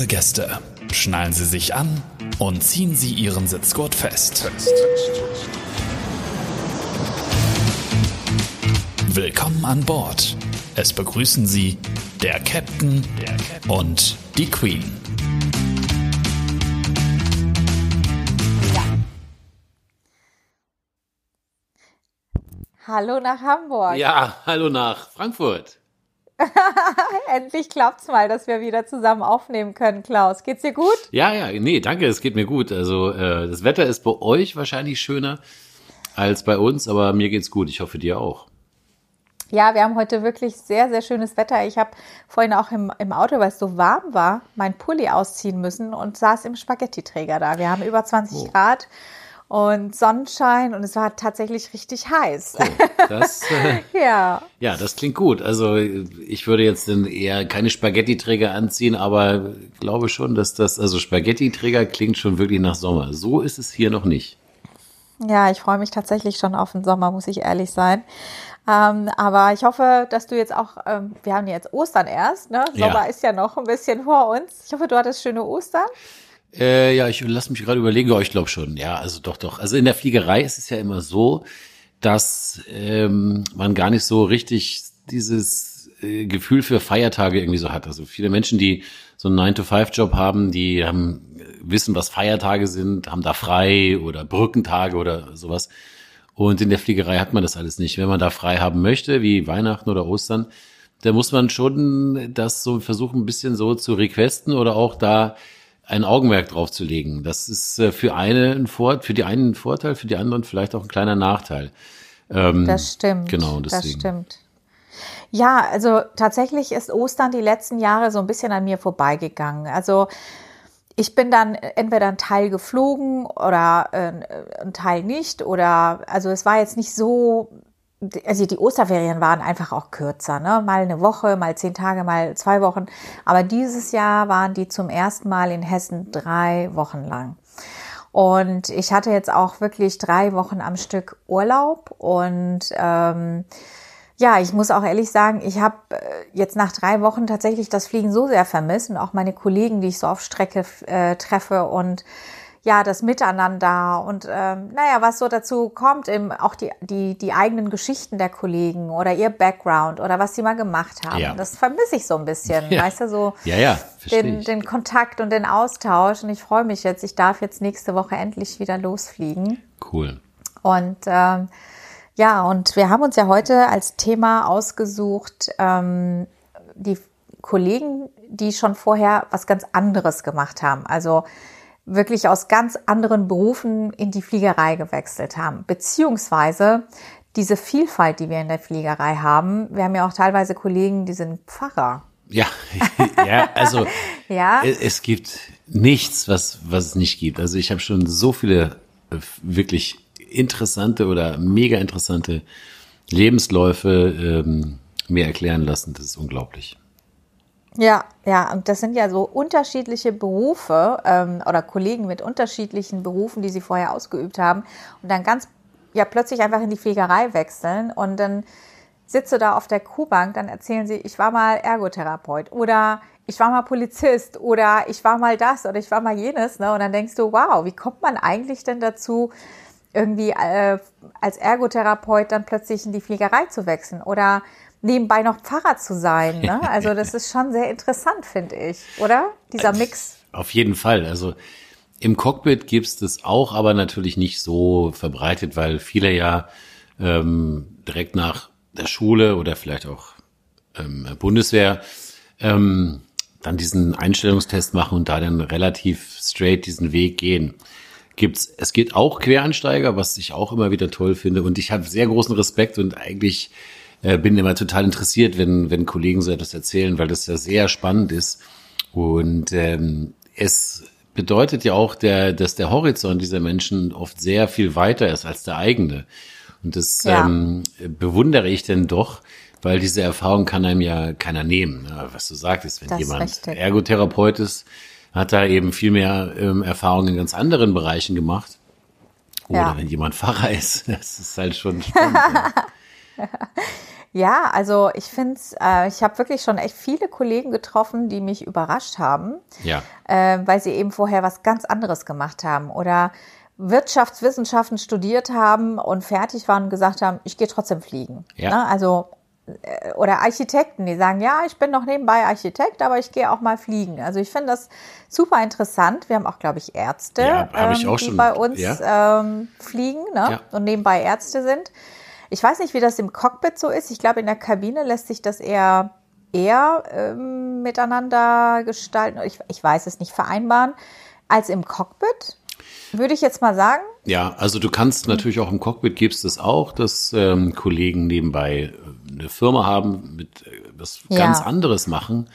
Liebe Gäste, schnallen Sie sich an und ziehen Sie Ihren Sitzgurt fest. Willkommen an Bord. Es begrüßen Sie der Captain und die Queen. Hallo nach Hamburg. Ja, hallo nach Frankfurt. Endlich klappt's mal, dass wir wieder zusammen aufnehmen können, Klaus. Geht's dir gut? Ja, ja, nee, danke, es geht mir gut. Also äh, das Wetter ist bei euch wahrscheinlich schöner als bei uns, aber mir geht's gut. Ich hoffe dir auch. Ja, wir haben heute wirklich sehr, sehr schönes Wetter. Ich habe vorhin auch im, im Auto, weil es so warm war, mein Pulli ausziehen müssen und saß im Spaghetti-Träger da. Wir haben über 20 oh. Grad und Sonnenschein und es war tatsächlich richtig heiß. Cool. Das, äh, ja. Ja, das klingt gut. Also ich würde jetzt eher keine Spaghetti-Träger anziehen, aber glaube schon, dass das, also Spaghetti-Träger klingt schon wirklich nach Sommer. So ist es hier noch nicht. Ja, ich freue mich tatsächlich schon auf den Sommer, muss ich ehrlich sein. Ähm, aber ich hoffe, dass du jetzt auch, ähm, wir haben jetzt Ostern erst, ne? Sommer ja. ist ja noch ein bisschen vor uns. Ich hoffe, du hattest schöne Ostern. Äh, ja, ich lasse mich gerade überlegen, aber ich glaube schon. Ja, also doch, doch. Also in der Fliegerei ist es ja immer so, dass ähm, man gar nicht so richtig dieses äh, Gefühl für Feiertage irgendwie so hat. Also viele Menschen, die so einen 9-to-5-Job haben, die haben, wissen, was Feiertage sind, haben da frei oder Brückentage oder sowas. Und in der Fliegerei hat man das alles nicht. Wenn man da frei haben möchte, wie Weihnachten oder Ostern, da muss man schon das so versuchen, ein bisschen so zu requesten oder auch da ein Augenmerk drauf zu legen. Das ist äh, für eine ein Vor für die einen ein Vorteil, für die anderen vielleicht auch ein kleiner Nachteil. Ähm, das stimmt. Genau, deswegen. Das stimmt. Ja, also tatsächlich ist Ostern die letzten Jahre so ein bisschen an mir vorbeigegangen. Also ich bin dann entweder ein Teil geflogen oder äh, ein Teil nicht oder also es war jetzt nicht so also die Osterferien waren einfach auch kürzer, ne? Mal eine Woche, mal zehn Tage, mal zwei Wochen. Aber dieses Jahr waren die zum ersten Mal in Hessen drei Wochen lang. Und ich hatte jetzt auch wirklich drei Wochen am Stück Urlaub und ähm, ja, ich muss auch ehrlich sagen, ich habe äh, jetzt nach drei Wochen tatsächlich das Fliegen so sehr vermisst und auch meine Kollegen, die ich so auf Strecke äh, treffe und ja, das Miteinander und ähm, naja, was so dazu kommt, eben auch die, die, die eigenen Geschichten der Kollegen oder ihr Background oder was sie mal gemacht haben. Ja. Das vermisse ich so ein bisschen, ja. weißt du, so ja, ja, den, den Kontakt und den Austausch. Und ich freue mich jetzt, ich darf jetzt nächste Woche endlich wieder losfliegen. Cool. Und ähm, ja, und wir haben uns ja heute als Thema ausgesucht, ähm, die Kollegen, die schon vorher was ganz anderes gemacht haben. Also wirklich aus ganz anderen Berufen in die Fliegerei gewechselt haben, beziehungsweise diese Vielfalt, die wir in der Fliegerei haben. Wir haben ja auch teilweise Kollegen, die sind Pfarrer. Ja, ja, also ja. es gibt nichts, was, was es nicht gibt. Also ich habe schon so viele äh, wirklich interessante oder mega interessante Lebensläufe ähm, mir erklären lassen. Das ist unglaublich. Ja, ja, und das sind ja so unterschiedliche Berufe ähm, oder Kollegen mit unterschiedlichen Berufen, die sie vorher ausgeübt haben und dann ganz ja plötzlich einfach in die Fliegerei wechseln und dann sitzt du da auf der Kuhbank, dann erzählen sie, ich war mal Ergotherapeut oder ich war mal Polizist oder ich war mal das oder ich war mal jenes, ne? Und dann denkst du, wow, wie kommt man eigentlich denn dazu, irgendwie äh, als Ergotherapeut dann plötzlich in die Fliegerei zu wechseln oder nebenbei noch Pfarrer zu sein. Ne? Also das ist schon sehr interessant, finde ich, oder? Dieser Mix. Auf jeden Fall. Also im Cockpit gibt's das auch, aber natürlich nicht so verbreitet, weil viele ja ähm, direkt nach der Schule oder vielleicht auch ähm, Bundeswehr ähm, dann diesen Einstellungstest machen und da dann relativ straight diesen Weg gehen. Gibt's, es geht auch Quereinsteiger, was ich auch immer wieder toll finde. Und ich habe sehr großen Respekt und eigentlich äh, bin immer total interessiert, wenn, wenn Kollegen so etwas erzählen, weil das ja sehr spannend ist. Und ähm, es bedeutet ja auch, der, dass der Horizont dieser Menschen oft sehr viel weiter ist als der eigene. Und das ja. ähm, bewundere ich denn doch, weil diese Erfahrung kann einem ja keiner nehmen. Ja, was du sagtest, wenn das jemand Ergotherapeut ist, hat da eben viel mehr ähm, Erfahrung in ganz anderen Bereichen gemacht. Oder ja. wenn jemand Pfarrer ist, das ist halt schon spannend. Ja, also ich finde es, äh, ich habe wirklich schon echt viele Kollegen getroffen, die mich überrascht haben, ja. äh, weil sie eben vorher was ganz anderes gemacht haben oder Wirtschaftswissenschaften studiert haben und fertig waren und gesagt haben, ich gehe trotzdem fliegen. Ja. Ne? Also äh, oder Architekten, die sagen, ja, ich bin noch nebenbei Architekt, aber ich gehe auch mal fliegen. Also ich finde das super interessant. Wir haben auch, glaube ich, Ärzte, ja, ähm, ich die schon, bei uns ja. ähm, fliegen ne? Ja. und nebenbei Ärzte sind. Ich weiß nicht, wie das im Cockpit so ist. Ich glaube, in der Kabine lässt sich das eher eher ähm, miteinander gestalten. Ich, ich weiß es nicht vereinbaren als im Cockpit. Würde ich jetzt mal sagen. Ja, also du kannst natürlich auch im Cockpit gibst es auch, dass ähm, Kollegen nebenbei äh, eine Firma haben, mit äh, was ja. ganz anderes machen.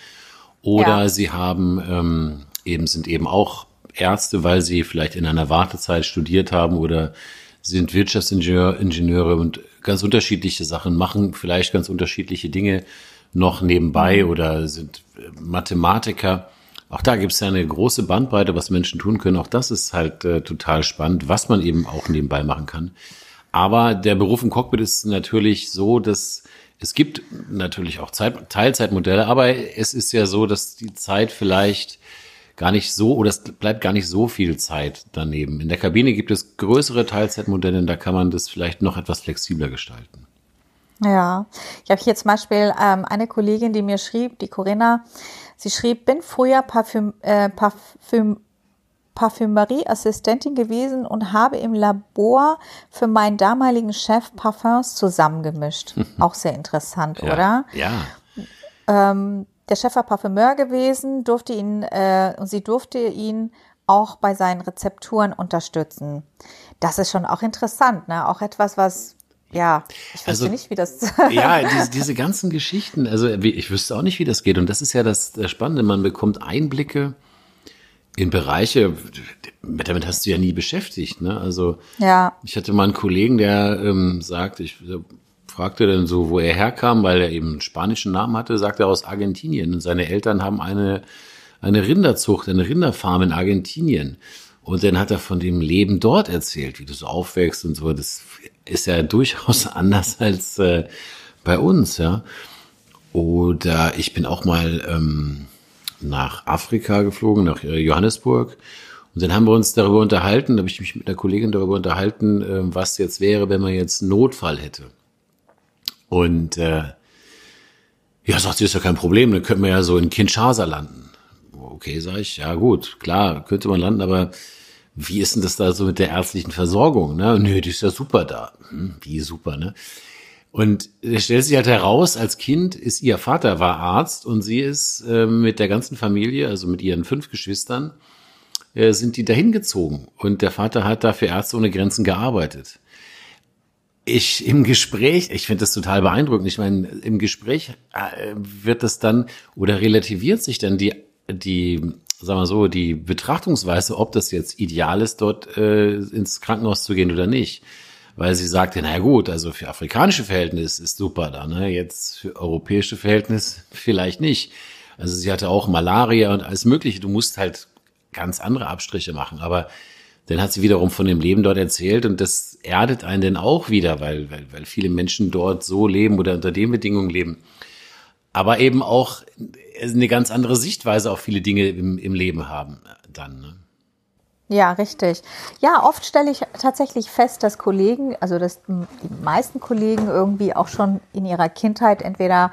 Oder ja. sie haben ähm, eben sind eben auch Ärzte, weil sie vielleicht in einer Wartezeit studiert haben oder sind Wirtschaftsingenieure und ganz unterschiedliche Sachen machen, vielleicht ganz unterschiedliche Dinge noch nebenbei mhm. oder sind äh, Mathematiker. Auch da gibt es ja eine große Bandbreite, was Menschen tun können. Auch das ist halt äh, total spannend, was man eben auch nebenbei machen kann. Aber der Beruf im Cockpit ist natürlich so, dass es gibt natürlich auch Zeit, Teilzeitmodelle, aber es ist ja so, dass die Zeit vielleicht gar nicht so, oder es bleibt gar nicht so viel Zeit daneben. In der Kabine gibt es größere Teilzeitmodelle, da kann man das vielleicht noch etwas flexibler gestalten. Ja, ich habe hier zum Beispiel ähm, eine Kollegin, die mir schrieb, die Corinna, sie schrieb, bin früher Parfüm, äh, Parfüm, Parfümerieassistentin gewesen und habe im Labor für meinen damaligen Chef Parfums zusammengemischt. Auch sehr interessant, ja, oder? Ja. Ähm, der Chef war Parfümeur gewesen, durfte ihn äh, und sie durfte ihn auch bei seinen Rezepturen unterstützen. Das ist schon auch interessant, ne? Auch etwas, was ja, ich wüsste also, nicht, wie das. ja, diese, diese ganzen Geschichten, also ich wüsste auch nicht, wie das geht. Und das ist ja das, das Spannende. Man bekommt Einblicke in Bereiche, damit hast du ja nie beschäftigt. Ne? Also ja. ich hatte mal einen Kollegen, der ähm, sagt, ich fragte dann so, wo er herkam, weil er eben einen spanischen Namen hatte, sagte er aus Argentinien. Und seine Eltern haben eine, eine Rinderzucht, eine Rinderfarm in Argentinien. Und dann hat er von dem Leben dort erzählt, wie du so aufwächst und so. Das ist ja durchaus anders als äh, bei uns, ja. Oder ich bin auch mal ähm, nach Afrika geflogen, nach äh, Johannesburg. Und dann haben wir uns darüber unterhalten, da habe ich mich mit einer Kollegin darüber unterhalten, äh, was jetzt wäre, wenn man jetzt einen Notfall hätte. Und äh, ja, sagt sie, ist ja kein Problem, dann könnten wir ja so in Kinshasa landen. Okay, sage ich, ja gut, klar, könnte man landen, aber wie ist denn das da so mit der ärztlichen Versorgung? Ne? Nö, die ist ja super da. Hm, wie super, ne? Und es stellt sich halt heraus, als Kind ist ihr Vater war Arzt und sie ist äh, mit der ganzen Familie, also mit ihren fünf Geschwistern, äh, sind die dahin gezogen. Und der Vater hat da für Ärzte ohne Grenzen gearbeitet ich im Gespräch, ich finde das total beeindruckend. Ich meine, im Gespräch äh, wird das dann oder relativiert sich dann die die sagen wir so die Betrachtungsweise, ob das jetzt ideal ist, dort äh, ins Krankenhaus zu gehen oder nicht. Weil sie sagte, na gut, also für afrikanische Verhältnisse ist super da, ne? Jetzt für europäische Verhältnisse vielleicht nicht. Also sie hatte auch Malaria und alles Mögliche. Du musst halt ganz andere Abstriche machen, aber dann hat sie wiederum von dem Leben dort erzählt und das erdet einen dann auch wieder, weil, weil, weil viele Menschen dort so leben oder unter den Bedingungen leben. Aber eben auch eine ganz andere Sichtweise auf viele Dinge im, im Leben haben dann. Ne? Ja, richtig. Ja, oft stelle ich tatsächlich fest, dass Kollegen, also dass die meisten Kollegen irgendwie auch schon in ihrer Kindheit entweder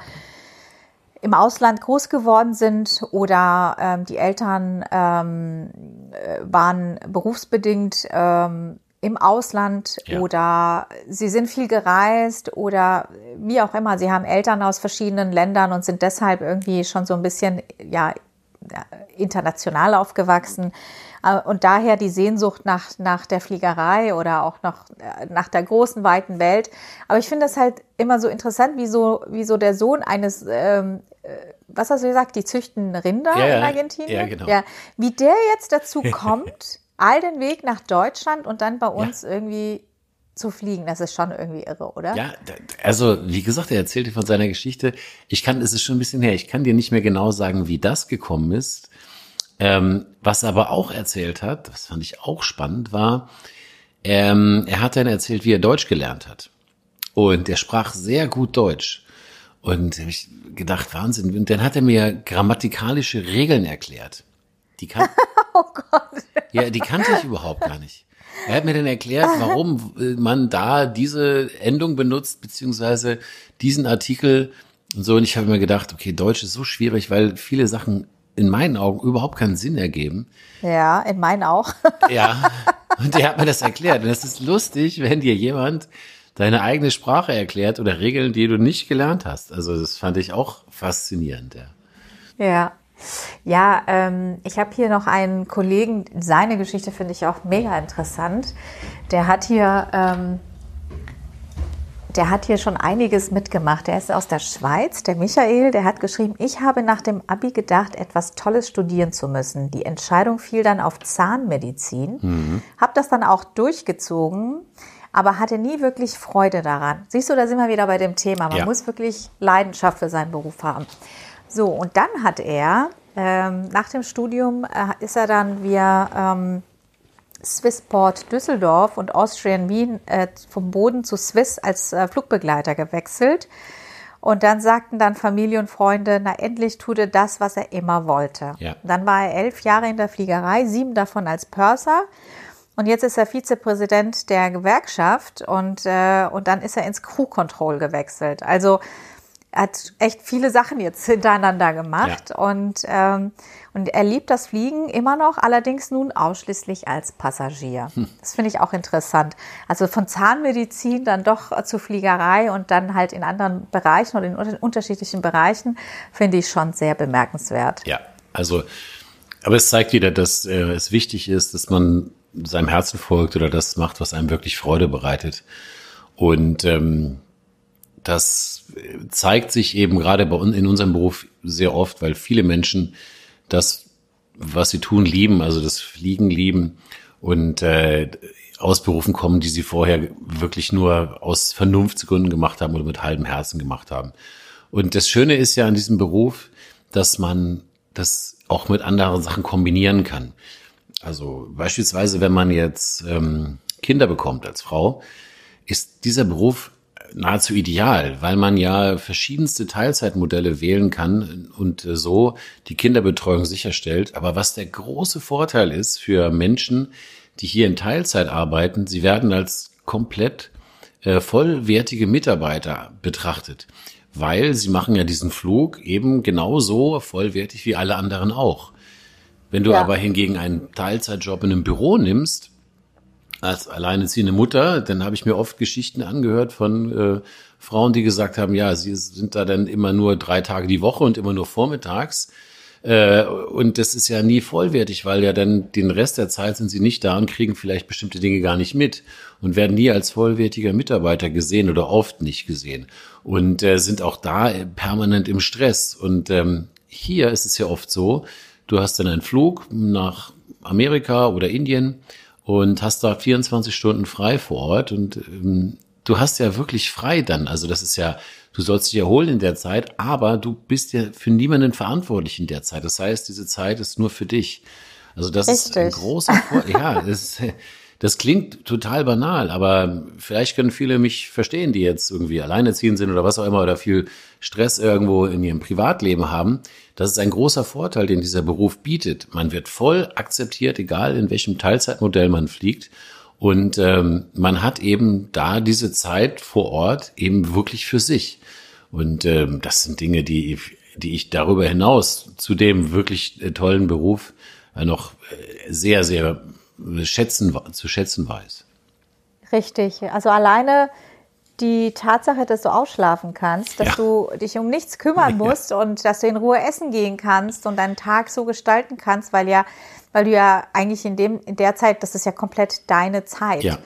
im Ausland groß geworden sind oder ähm, die Eltern ähm, äh, waren berufsbedingt ähm, im Ausland ja. oder sie sind viel gereist oder wie auch immer. Sie haben Eltern aus verschiedenen Ländern und sind deshalb irgendwie schon so ein bisschen ja international aufgewachsen. Äh, und daher die Sehnsucht nach, nach der Fliegerei oder auch nach, äh, nach der großen, weiten Welt. Aber ich finde das halt immer so interessant, wie so, wie so der Sohn eines, ähm, äh, was hast du gesagt, die züchten Rinder ja, in Argentinien? Ja, genau. Ja, wie der jetzt dazu kommt, all den Weg nach Deutschland und dann bei uns ja. irgendwie zu fliegen, das ist schon irgendwie irre, oder? Ja, also wie gesagt, er erzählte von seiner Geschichte. Ich kann, es ist schon ein bisschen her, ich kann dir nicht mehr genau sagen, wie das gekommen ist. Ähm, was er aber auch erzählt hat, das fand ich auch spannend, war, ähm, er hat dann erzählt, wie er Deutsch gelernt hat. Und er sprach sehr gut Deutsch. Und habe ich gedacht, Wahnsinn. Und dann hat er mir grammatikalische Regeln erklärt. Die kann, oh Gott. Ja, die kannte ich überhaupt gar nicht. Er hat mir dann erklärt, warum man da diese Endung benutzt, beziehungsweise diesen Artikel und so. Und ich habe mir gedacht, okay, Deutsch ist so schwierig, weil viele Sachen in meinen Augen überhaupt keinen Sinn ergeben. Ja, in meinen auch. Ja, und der hat mir das erklärt. Und das ist lustig, wenn dir jemand deine eigene Sprache erklärt oder Regeln, die du nicht gelernt hast. Also das fand ich auch faszinierend. Ja, ja. Ja, ähm, ich habe hier noch einen Kollegen, seine Geschichte finde ich auch mega interessant. Der hat hier, ähm, der hat hier schon einiges mitgemacht. Der ist aus der Schweiz, der Michael, der hat geschrieben, ich habe nach dem Abi gedacht, etwas Tolles studieren zu müssen. Die Entscheidung fiel dann auf Zahnmedizin, mhm. habe das dann auch durchgezogen aber hatte nie wirklich Freude daran. Siehst du, da sind wir wieder bei dem Thema. Man ja. muss wirklich Leidenschaft für seinen Beruf haben. So, und dann hat er, ähm, nach dem Studium äh, ist er dann via ähm, Swissport Düsseldorf und Austrian Wien äh, vom Boden zu Swiss als äh, Flugbegleiter gewechselt. Und dann sagten dann Familie und Freunde, na endlich tut er das, was er immer wollte. Ja. Dann war er elf Jahre in der Fliegerei, sieben davon als Purser. Und jetzt ist er Vizepräsident der Gewerkschaft und, äh, und dann ist er ins Crew Control gewechselt. Also er hat echt viele Sachen jetzt hintereinander gemacht ja. und, ähm, und er liebt das Fliegen immer noch, allerdings nun ausschließlich als Passagier. Hm. Das finde ich auch interessant. Also von Zahnmedizin dann doch zur Fliegerei und dann halt in anderen Bereichen oder in unterschiedlichen Bereichen finde ich schon sehr bemerkenswert. Ja, also, aber es zeigt wieder, dass äh, es wichtig ist, dass man seinem Herzen folgt oder das macht, was einem wirklich Freude bereitet. Und ähm, das zeigt sich eben gerade bei uns in unserem Beruf sehr oft, weil viele Menschen das, was sie tun, lieben, also das Fliegen lieben und äh, aus Berufen kommen, die sie vorher wirklich nur aus Vernunftsgründen gemacht haben oder mit halbem Herzen gemacht haben. Und das Schöne ist ja an diesem Beruf, dass man das auch mit anderen Sachen kombinieren kann. Also beispielsweise, wenn man jetzt ähm, Kinder bekommt als Frau, ist dieser Beruf nahezu ideal, weil man ja verschiedenste Teilzeitmodelle wählen kann und so die Kinderbetreuung sicherstellt. Aber was der große Vorteil ist für Menschen, die hier in Teilzeit arbeiten, sie werden als komplett äh, vollwertige Mitarbeiter betrachtet, weil sie machen ja diesen Flug eben genauso vollwertig wie alle anderen auch. Wenn du ja. aber hingegen einen Teilzeitjob in einem Büro nimmst, als alleineziehende Mutter, dann habe ich mir oft Geschichten angehört von äh, Frauen, die gesagt haben, ja, sie sind da dann immer nur drei Tage die Woche und immer nur vormittags. Äh, und das ist ja nie vollwertig, weil ja dann den Rest der Zeit sind sie nicht da und kriegen vielleicht bestimmte Dinge gar nicht mit und werden nie als vollwertiger Mitarbeiter gesehen oder oft nicht gesehen und äh, sind auch da permanent im Stress. Und ähm, hier ist es ja oft so, Du hast dann einen Flug nach Amerika oder Indien und hast da 24 Stunden frei vor Ort und ähm, du hast ja wirklich frei dann. Also das ist ja, du sollst dich erholen in der Zeit, aber du bist ja für niemanden verantwortlich in der Zeit. Das heißt, diese Zeit ist nur für dich. Also das Richtig. ist ein großer Vor ja, das das klingt total banal, aber vielleicht können viele mich verstehen, die jetzt irgendwie alleinerziehend sind oder was auch immer oder viel Stress irgendwo in ihrem Privatleben haben. Das ist ein großer Vorteil, den dieser Beruf bietet. Man wird voll akzeptiert, egal in welchem Teilzeitmodell man fliegt. Und ähm, man hat eben da diese Zeit vor Ort eben wirklich für sich. Und ähm, das sind Dinge, die, die ich darüber hinaus zu dem wirklich äh, tollen Beruf äh, noch äh, sehr, sehr schätzen, zu schätzen weiß. Richtig. Also alleine die Tatsache, dass du ausschlafen kannst, dass ja. du dich um nichts kümmern musst ja. und dass du in Ruhe essen gehen kannst und deinen Tag so gestalten kannst, weil ja, weil du ja eigentlich in dem, in der Zeit, das ist ja komplett deine Zeit. Ja.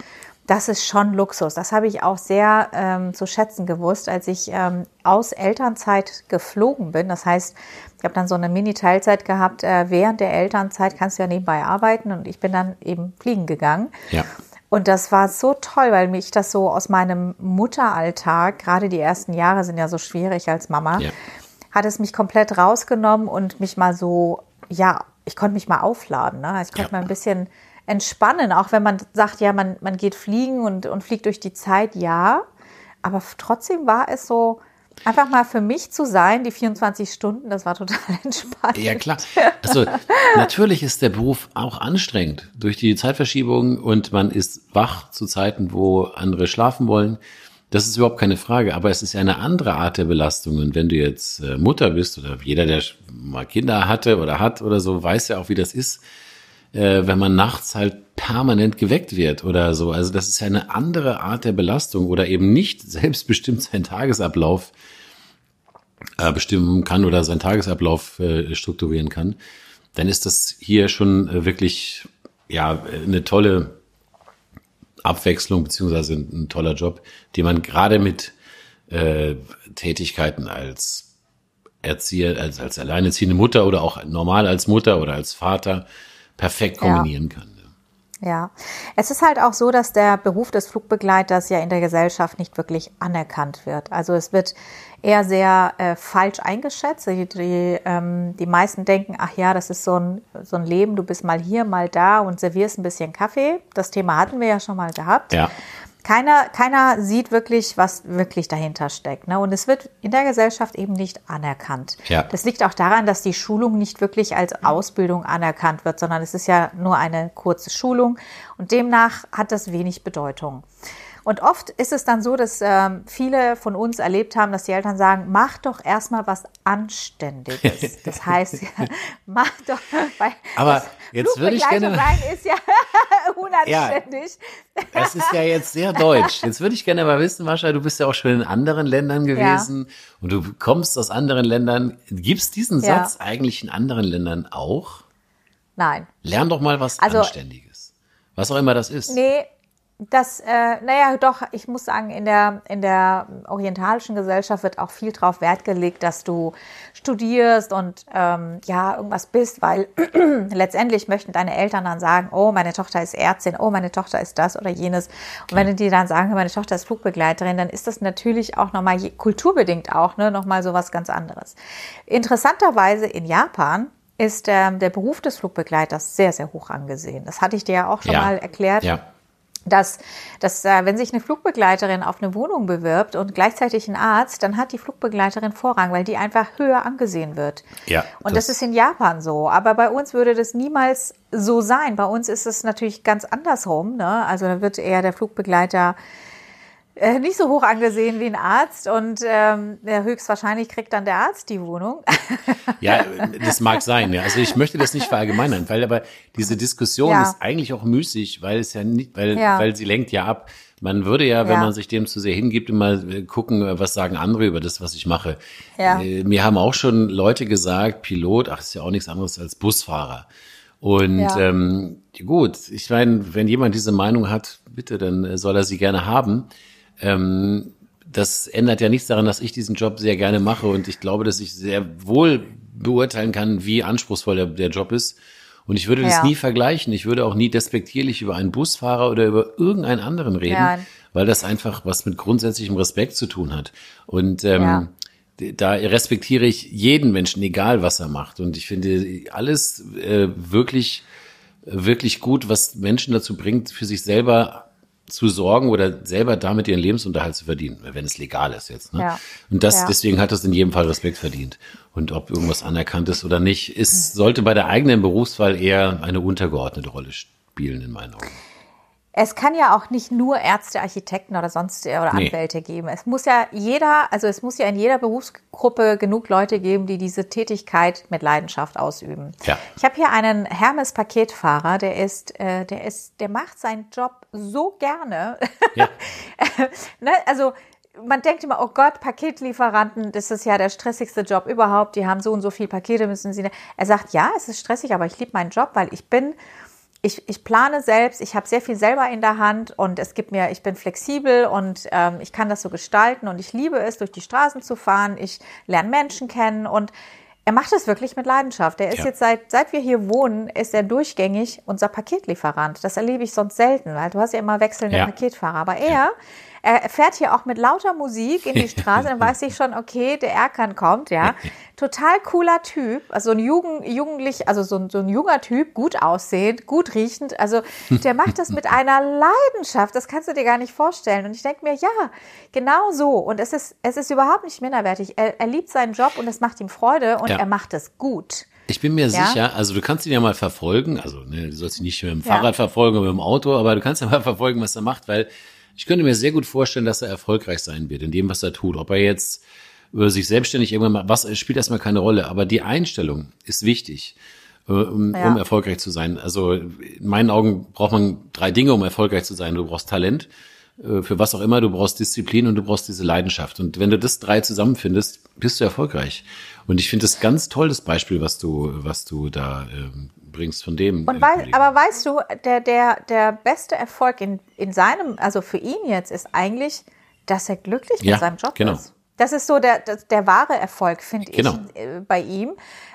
Das ist schon Luxus. Das habe ich auch sehr ähm, zu schätzen gewusst, als ich ähm, aus Elternzeit geflogen bin. Das heißt, ich habe dann so eine Mini-Teilzeit gehabt. Äh, während der Elternzeit kannst du ja nebenbei arbeiten und ich bin dann eben fliegen gegangen. Ja. Und das war so toll, weil mich das so aus meinem Mutteralltag, gerade die ersten Jahre sind ja so schwierig als Mama, ja. hat es mich komplett rausgenommen und mich mal so, ja, ich konnte mich mal aufladen. Ne? Ich konnte ja. mal ein bisschen entspannen, auch wenn man sagt, ja, man, man geht fliegen und, und fliegt durch die Zeit, ja. Aber trotzdem war es so, Einfach mal für mich zu sein, die 24 Stunden, das war total entspannt. Ja, klar. Also natürlich ist der Beruf auch anstrengend durch die Zeitverschiebung und man ist wach zu Zeiten, wo andere schlafen wollen. Das ist überhaupt keine Frage, aber es ist ja eine andere Art der Belastung. Und wenn du jetzt äh, Mutter bist oder jeder, der mal Kinder hatte oder hat oder so, weiß ja auch, wie das ist, äh, wenn man nachts halt permanent geweckt wird oder so. Also das ist ja eine andere Art der Belastung oder eben nicht selbstbestimmt seinen Tagesablauf äh, bestimmen kann oder seinen Tagesablauf äh, strukturieren kann. Dann ist das hier schon äh, wirklich ja eine tolle Abwechslung beziehungsweise ein, ein toller Job, den man gerade mit äh, Tätigkeiten als Erzieher, als, als alleinerziehende Mutter oder auch normal als Mutter oder als Vater perfekt kombinieren ja. kann. Ja, es ist halt auch so, dass der Beruf des Flugbegleiters ja in der Gesellschaft nicht wirklich anerkannt wird. Also es wird eher sehr äh, falsch eingeschätzt. Die, die, ähm, die meisten denken, ach ja, das ist so ein, so ein Leben, du bist mal hier, mal da und servierst ein bisschen Kaffee. Das Thema hatten wir ja schon mal gehabt. Ja keiner, keiner sieht wirklich, was wirklich dahinter steckt. Ne? Und es wird in der Gesellschaft eben nicht anerkannt. Ja. Das liegt auch daran, dass die Schulung nicht wirklich als Ausbildung anerkannt wird, sondern es ist ja nur eine kurze Schulung und demnach hat das wenig Bedeutung. Und oft ist es dann so, dass ähm, viele von uns erlebt haben, dass die Eltern sagen, mach doch erstmal was Anständiges. Das heißt, mach doch, weil Aber jetzt würde ich gerne sein ist ja unanständig. Ja, das ist ja jetzt sehr deutsch. Jetzt würde ich gerne mal wissen, Mascha, du bist ja auch schon in anderen Ländern gewesen ja. und du kommst aus anderen Ländern. Gibt es diesen ja. Satz eigentlich in anderen Ländern auch? Nein. Lern doch mal was also, Anständiges. Was auch immer das ist. Nee, das, äh, naja, doch, ich muss sagen, in der, in der orientalischen Gesellschaft wird auch viel drauf Wert gelegt, dass du studierst und ähm, ja, irgendwas bist, weil letztendlich möchten deine Eltern dann sagen, oh, meine Tochter ist Ärztin, oh, meine Tochter ist das oder jenes. Und wenn die dann sagen, meine Tochter ist Flugbegleiterin, dann ist das natürlich auch nochmal kulturbedingt auch, ne, nochmal so was ganz anderes. Interessanterweise in Japan ist ähm, der Beruf des Flugbegleiters sehr, sehr hoch angesehen. Das hatte ich dir ja auch schon ja. mal erklärt. Ja dass, dass äh, wenn sich eine Flugbegleiterin auf eine Wohnung bewirbt und gleichzeitig ein Arzt, dann hat die Flugbegleiterin Vorrang, weil die einfach höher angesehen wird. Ja, und das, das ist in Japan so. Aber bei uns würde das niemals so sein. Bei uns ist es natürlich ganz andersrum. Ne? Also da wird eher der Flugbegleiter äh, nicht so hoch angesehen wie ein Arzt und ähm, höchstwahrscheinlich kriegt dann der Arzt die Wohnung. ja, das mag sein. Ja. Also ich möchte das nicht verallgemeinern, weil aber diese Diskussion ja. ist eigentlich auch müßig, weil es ja nicht, weil, ja. weil sie lenkt ja ab. Man würde ja, wenn ja. man sich dem zu sehr hingibt, immer äh, gucken, äh, was sagen andere über das, was ich mache. Ja. Mir haben auch schon Leute gesagt, Pilot, ach, ist ja auch nichts anderes als Busfahrer. Und ja. ähm, gut, ich meine, wenn jemand diese Meinung hat, bitte, dann soll er sie gerne haben. Ähm, das ändert ja nichts daran, dass ich diesen Job sehr gerne mache und ich glaube, dass ich sehr wohl beurteilen kann, wie anspruchsvoll der, der Job ist. Und ich würde das ja. nie vergleichen. Ich würde auch nie despektierlich über einen Busfahrer oder über irgendeinen anderen reden, ja. weil das einfach was mit grundsätzlichem Respekt zu tun hat. Und ähm, ja. da respektiere ich jeden Menschen, egal was er macht. Und ich finde alles äh, wirklich, wirklich gut, was Menschen dazu bringt, für sich selber zu sorgen oder selber damit ihren Lebensunterhalt zu verdienen, wenn es legal ist jetzt. Ne? Ja. Und das, ja. deswegen hat das in jedem Fall Respekt verdient. Und ob irgendwas anerkannt ist oder nicht, ist, sollte bei der eigenen Berufswahl eher eine untergeordnete Rolle spielen, in meinen Augen. Es kann ja auch nicht nur Ärzte, Architekten oder sonst oder nee. Anwälte geben. Es muss ja jeder, also es muss ja in jeder Berufsgruppe genug Leute geben, die diese Tätigkeit mit Leidenschaft ausüben. Ja. Ich habe hier einen Hermes Paketfahrer, der ist, äh, der ist, der macht seinen Job so gerne. Ja. ne? Also man denkt immer, oh Gott, Paketlieferanten, das ist ja der stressigste Job überhaupt. Die haben so und so viel Pakete müssen sie. Er sagt, ja, es ist stressig, aber ich liebe meinen Job, weil ich bin ich, ich plane selbst, ich habe sehr viel selber in der Hand und es gibt mir, ich bin flexibel und ähm, ich kann das so gestalten und ich liebe es, durch die Straßen zu fahren. Ich lerne Menschen kennen und er macht es wirklich mit Leidenschaft. Er ist ja. jetzt seit, seit wir hier wohnen, ist er durchgängig unser Paketlieferant. Das erlebe ich sonst selten, weil du hast ja immer wechselnde ja. Paketfahrer. Aber er, er fährt hier auch mit lauter Musik in die Straße, dann weiß ich schon, okay, der Erkan kommt, ja. Total cooler Typ, also ein Jugend, jugendlich, also so ein, so ein junger Typ, gut aussehend, gut riechend, also der macht das mit einer Leidenschaft, das kannst du dir gar nicht vorstellen. Und ich denke mir, ja, genau so. Und es ist, es ist überhaupt nicht minderwertig. Er, er liebt seinen Job und es macht ihm Freude und ja. er macht es gut. Ich bin mir ja? sicher, also du kannst ihn ja mal verfolgen, also ne, du sollst ihn nicht mit dem Fahrrad ja. verfolgen oder mit dem Auto, aber du kannst ja mal verfolgen, was er macht, weil ich könnte mir sehr gut vorstellen, dass er erfolgreich sein wird in dem, was er tut. Ob er jetzt über sich selbstständig irgendwann macht, was spielt erstmal keine Rolle, aber die Einstellung ist wichtig, äh, um, ja. um erfolgreich zu sein. Also in meinen Augen braucht man drei Dinge, um erfolgreich zu sein. Du brauchst Talent, äh, für was auch immer, du brauchst Disziplin und du brauchst diese Leidenschaft. Und wenn du das drei zusammenfindest, bist du erfolgreich. Und ich finde das ganz toll, das Beispiel, was du, was du da ähm, bringst von dem. Und weil, aber weißt du, der, der, der beste Erfolg in, in seinem, also für ihn jetzt, ist eigentlich, dass er glücklich ja, mit seinem Job genau. ist. Das ist so der, der, der wahre Erfolg, finde genau. ich, äh, bei ihm.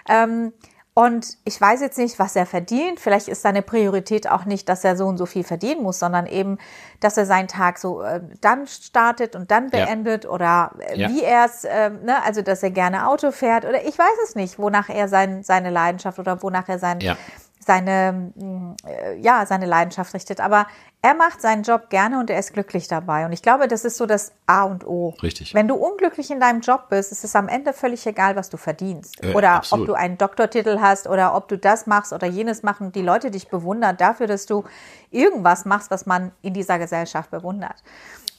Ähm, und ich weiß jetzt nicht, was er verdient. Vielleicht ist seine Priorität auch nicht, dass er so und so viel verdienen muss, sondern eben, dass er seinen Tag so äh, dann startet und dann beendet ja. oder äh, ja. wie er es, äh, ne, also dass er gerne Auto fährt oder ich weiß es nicht, wonach er sein, seine Leidenschaft oder wonach er sein, ja seine, mm, äh, ja, seine Leidenschaft richtet. Aber er macht seinen Job gerne und er ist glücklich dabei. Und ich glaube, das ist so das A und O. Richtig. Wenn du unglücklich in deinem Job bist, ist es am Ende völlig egal, was du verdienst. Äh, oder absolut. ob du einen Doktortitel hast oder ob du das machst oder jenes machen. Die Leute dich bewundern dafür, dass du irgendwas machst, was man in dieser Gesellschaft bewundert.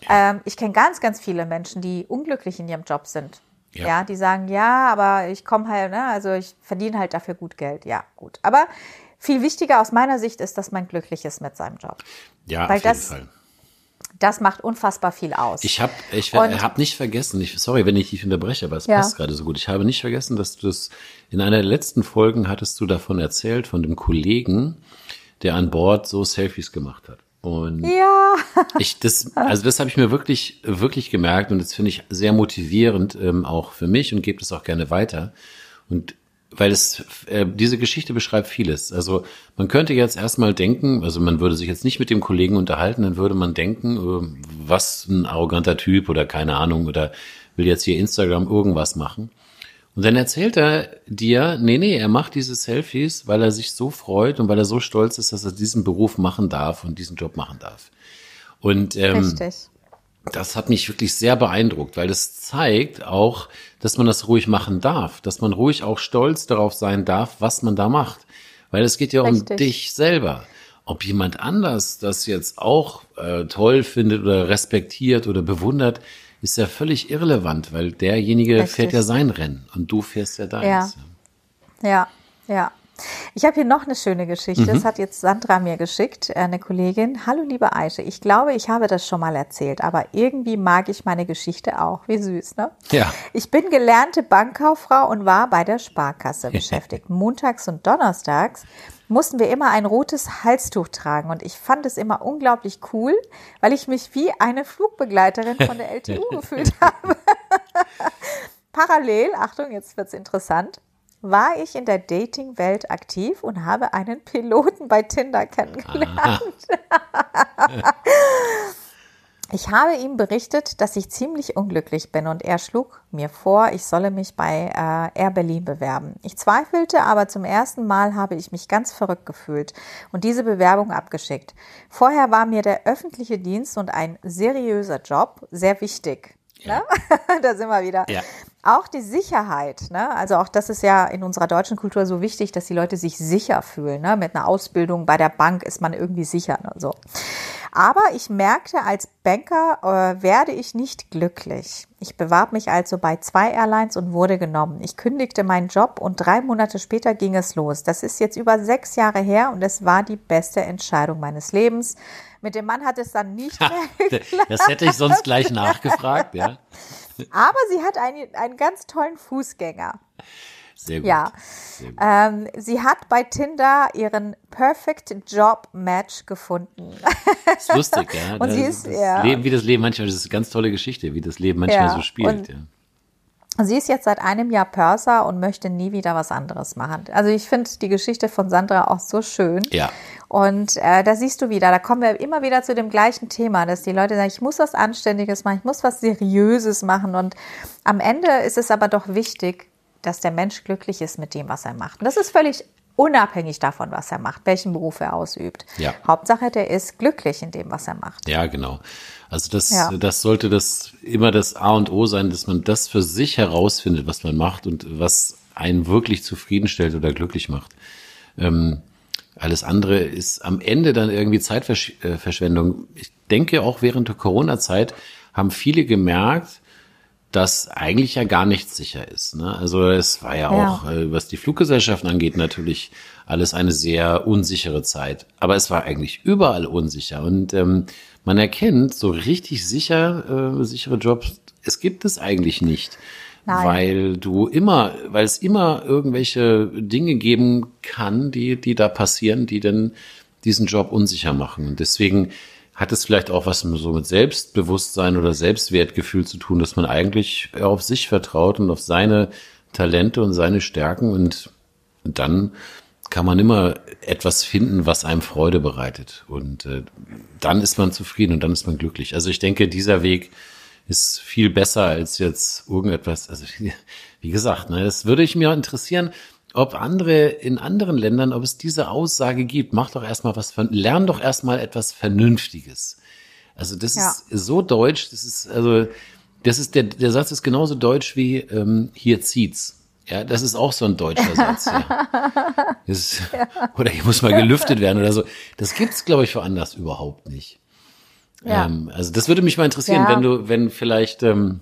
Ja. Ähm, ich kenne ganz, ganz viele Menschen, die unglücklich in ihrem Job sind. Ja. ja, die sagen, ja, aber ich komme halt, ne, also ich verdiene halt dafür gut Geld. Ja, gut. Aber viel wichtiger aus meiner Sicht ist, dass man glücklich ist mit seinem Job. Ja, Weil auf jeden das, Fall. Das macht unfassbar viel aus. Ich habe ich hab nicht vergessen, ich, sorry, wenn ich dich unterbreche, aber es ja. passt gerade so gut. Ich habe nicht vergessen, dass du das in einer der letzten Folgen hattest du davon erzählt, von dem Kollegen, der an Bord so Selfies gemacht hat. Und ja. ich das, also das habe ich mir wirklich, wirklich gemerkt und das finde ich sehr motivierend ähm, auch für mich und gebe das auch gerne weiter. Und weil es äh, diese Geschichte beschreibt vieles. Also man könnte jetzt erstmal denken, also man würde sich jetzt nicht mit dem Kollegen unterhalten, dann würde man denken, äh, was ein arroganter Typ oder keine Ahnung oder will jetzt hier Instagram irgendwas machen. Und dann erzählt er dir, nee, nee, er macht diese Selfies, weil er sich so freut und weil er so stolz ist, dass er diesen Beruf machen darf und diesen Job machen darf. Und ähm, Richtig das hat mich wirklich sehr beeindruckt, weil das zeigt auch, dass man das ruhig machen darf, dass man ruhig auch stolz darauf sein darf, was man da macht. Weil es geht ja Richtig. um dich selber. Ob jemand anders das jetzt auch äh, toll findet oder respektiert oder bewundert, ist ja völlig irrelevant, weil derjenige Richtig. fährt ja sein Rennen und du fährst ja deins. Ja, ja, ja. Ich habe hier noch eine schöne Geschichte. Mhm. Das hat jetzt Sandra mir geschickt, äh, eine Kollegin. Hallo liebe Aische, ich glaube, ich habe das schon mal erzählt, aber irgendwie mag ich meine Geschichte auch. Wie süß, ne? Ja. Ich bin gelernte Bankkauffrau und war bei der Sparkasse beschäftigt. Montags und Donnerstags mussten wir immer ein rotes Halstuch tragen und ich fand es immer unglaublich cool, weil ich mich wie eine Flugbegleiterin von der LTU gefühlt habe. Parallel, Achtung, jetzt wird's interessant, war ich in der Dating-Welt aktiv und habe einen Piloten bei Tinder kennengelernt. Ich habe ihm berichtet, dass ich ziemlich unglücklich bin und er schlug mir vor, ich solle mich bei äh, Air Berlin bewerben. Ich zweifelte, aber zum ersten Mal habe ich mich ganz verrückt gefühlt und diese Bewerbung abgeschickt. Vorher war mir der öffentliche Dienst und ein seriöser Job sehr wichtig. Ja. Ne? da sind wir wieder. Ja. Auch die Sicherheit, ne? also auch das ist ja in unserer deutschen Kultur so wichtig, dass die Leute sich sicher fühlen. Ne? Mit einer Ausbildung bei der Bank ist man irgendwie sicher. Ne? So. Aber ich merkte, als Banker äh, werde ich nicht glücklich. Ich bewarb mich also bei zwei Airlines und wurde genommen. Ich kündigte meinen Job und drei Monate später ging es los. Das ist jetzt über sechs Jahre her und es war die beste Entscheidung meines Lebens. Mit dem Mann hat es dann nicht mehr geklappt. Das hätte ich sonst gleich nachgefragt, ja. Aber sie hat einen, einen ganz tollen Fußgänger. Sehr gut. Ja. Sehr gut. Ähm, sie hat bei Tinder ihren Perfect Job Match gefunden. Das ist lustig, ja. Und das, sie ist, das ja. Leben, wie das Leben manchmal, das ist eine ganz tolle Geschichte, wie das Leben manchmal ja. so spielt. Und, ja. Sie ist jetzt seit einem Jahr Purser und möchte nie wieder was anderes machen. Also ich finde die Geschichte von Sandra auch so schön. Ja. Und äh, da siehst du wieder, da kommen wir immer wieder zu dem gleichen Thema, dass die Leute sagen, ich muss was Anständiges machen, ich muss was Seriöses machen. Und am Ende ist es aber doch wichtig, dass der Mensch glücklich ist mit dem, was er macht. Und das ist völlig unabhängig davon, was er macht, welchen Beruf er ausübt. Ja. Hauptsache, der ist glücklich in dem, was er macht. Ja, genau. Also das, ja. das sollte das immer das A und O sein, dass man das für sich herausfindet, was man macht und was einen wirklich zufriedenstellt oder glücklich macht. Ähm, alles andere ist am Ende dann irgendwie Zeitverschwendung. Ich denke, auch während der Corona-Zeit haben viele gemerkt, dass eigentlich ja gar nichts sicher ist. Ne? Also es war ja, ja. auch, äh, was die Fluggesellschaften angeht, natürlich alles eine sehr unsichere Zeit. Aber es war eigentlich überall unsicher. Und ähm, man erkennt, so richtig sicher, äh, sichere Jobs, es gibt es eigentlich nicht. Nein. Weil du immer, weil es immer irgendwelche Dinge geben kann, die, die da passieren, die dann diesen Job unsicher machen. Und deswegen hat es vielleicht auch was so mit Selbstbewusstsein oder Selbstwertgefühl zu tun, dass man eigentlich auf sich vertraut und auf seine Talente und seine Stärken und dann kann man immer etwas finden, was einem Freude bereitet. Und äh, dann ist man zufrieden und dann ist man glücklich. Also ich denke, dieser Weg ist viel besser als jetzt irgendetwas. Also wie gesagt, ne, das würde ich mir interessieren, ob andere in anderen Ländern, ob es diese Aussage gibt. Mach doch erstmal was, lern doch erstmal etwas Vernünftiges. Also das ja. ist so deutsch. Das ist also das ist der der Satz ist genauso deutsch wie ähm, hier zieht's. Ja, das ist auch so ein deutscher Satz. Ja. Ist, ja. Oder hier muss mal gelüftet werden oder so. Das gibt's, glaube ich, woanders überhaupt nicht. Ja. Ähm, also das würde mich mal interessieren, wenn du, wenn vielleicht ähm,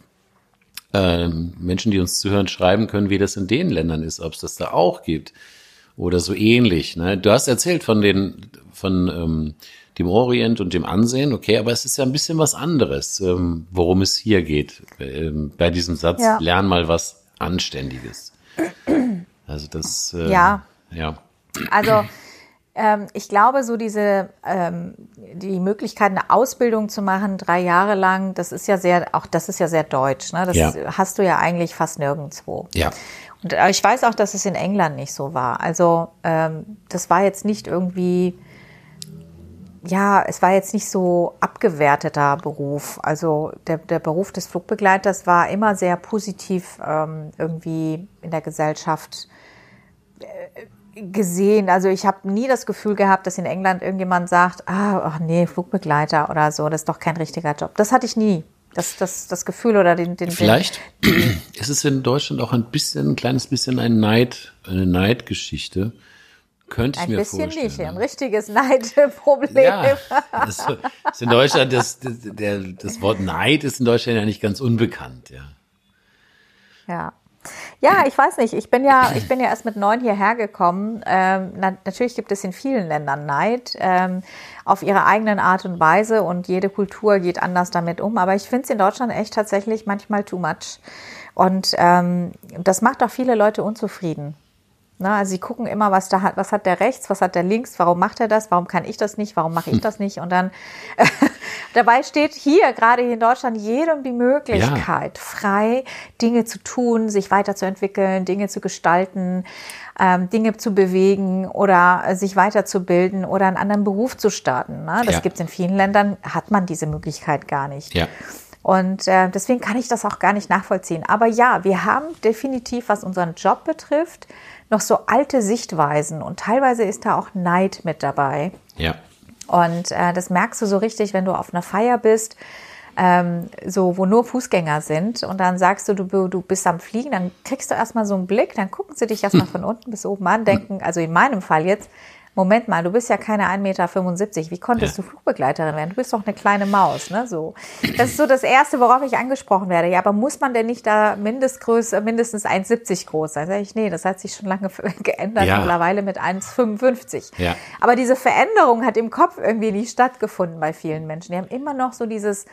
ähm, Menschen, die uns zuhören, schreiben können, wie das in den Ländern ist, ob es das da auch gibt oder so ähnlich. Ne? Du hast erzählt von den, von ähm, dem Orient und dem Ansehen, okay, aber es ist ja ein bisschen was anderes, ähm, worum es hier geht. Ähm, bei diesem Satz, ja. lern mal was Anständiges. Also das, äh, ja. ja. Also ähm, ich glaube, so diese ähm, die Möglichkeit, eine Ausbildung zu machen, drei Jahre lang, das ist ja sehr, auch das ist ja sehr deutsch. Ne? Das ja. hast du ja eigentlich fast nirgendwo. Ja. Und äh, ich weiß auch, dass es in England nicht so war. Also ähm, das war jetzt nicht irgendwie ja, es war jetzt nicht so abgewerteter Beruf. Also der, der Beruf des Flugbegleiters war immer sehr positiv ähm, irgendwie in der Gesellschaft äh, gesehen. Also ich habe nie das Gefühl gehabt, dass in England irgendjemand sagt, ah, ach nee, Flugbegleiter oder so, das ist doch kein richtiger Job. Das hatte ich nie. Das, das, das Gefühl oder den, den Vielleicht den, ist es in Deutschland auch ein bisschen, ein kleines bisschen ein Neid, eine Neidgeschichte könnte ich ein mir vorstellen. Ein bisschen nicht, ein richtiges Neidproblem. Ja, das ist in Deutschland, das, der, das Wort Neid ist in Deutschland ja nicht ganz unbekannt, ja. Ja. Ja, ich weiß nicht. Ich bin ja, ich bin ja erst mit neun hierher gekommen. Ähm, na, natürlich gibt es in vielen Ländern Neid ähm, auf ihre eigenen Art und Weise und jede Kultur geht anders damit um. Aber ich finde es in Deutschland echt tatsächlich manchmal too much. Und ähm, das macht auch viele Leute unzufrieden. Na, also sie gucken immer, was da hat, was hat der rechts, was hat der links, warum macht er das, warum kann ich das nicht, warum mache ich hm. das nicht? Und dann äh, dabei steht hier, gerade hier in Deutschland, jedem die Möglichkeit, ja. frei Dinge zu tun, sich weiterzuentwickeln, Dinge zu gestalten, ähm, Dinge zu bewegen oder äh, sich weiterzubilden oder einen anderen Beruf zu starten. Ne? Das ja. gibt es in vielen Ländern, hat man diese Möglichkeit gar nicht. Ja. Und äh, deswegen kann ich das auch gar nicht nachvollziehen. Aber ja, wir haben definitiv, was unseren Job betrifft, noch so alte Sichtweisen und teilweise ist da auch Neid mit dabei. Ja. Und äh, das merkst du so richtig, wenn du auf einer Feier bist, ähm, so wo nur Fußgänger sind und dann sagst du, du, du bist am Fliegen, dann kriegst du erstmal so einen Blick, dann gucken sie dich erstmal von unten bis oben an, denken, also in meinem Fall jetzt, Moment mal, du bist ja keine 1,75 Meter. Wie konntest ja. du Flugbegleiterin werden? Du bist doch eine kleine Maus, ne? So. Das ist so das Erste, worauf ich angesprochen werde. Ja, aber muss man denn nicht da Mindestgröße, mindestens 1,70 groß sein? Sag ich, nee, das hat sich schon lange geändert, ja. mittlerweile mit 1,55. Ja. Aber diese Veränderung hat im Kopf irgendwie nicht stattgefunden bei vielen Menschen. Die haben immer noch so dieses,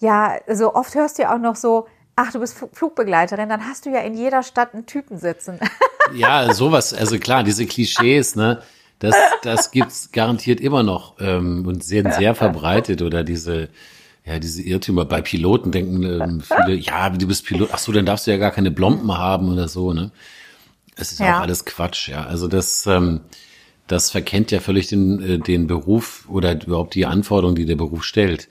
ja, so oft hörst du ja auch noch so, ach, du bist Flugbegleiterin, dann hast du ja in jeder Stadt einen Typen sitzen. Ja, sowas, also klar, diese Klischees, ne? Das, das gibt's garantiert immer noch ähm, und sehr, sehr verbreitet oder diese, ja, diese Irrtümer bei Piloten denken ähm, viele, ja, du bist Pilot, ach so, dann darfst du ja gar keine Blompen haben oder so, ne? Es ist ja auch alles Quatsch, ja. Also das, ähm, das verkennt ja völlig den, äh, den Beruf oder überhaupt die Anforderungen, die der Beruf stellt.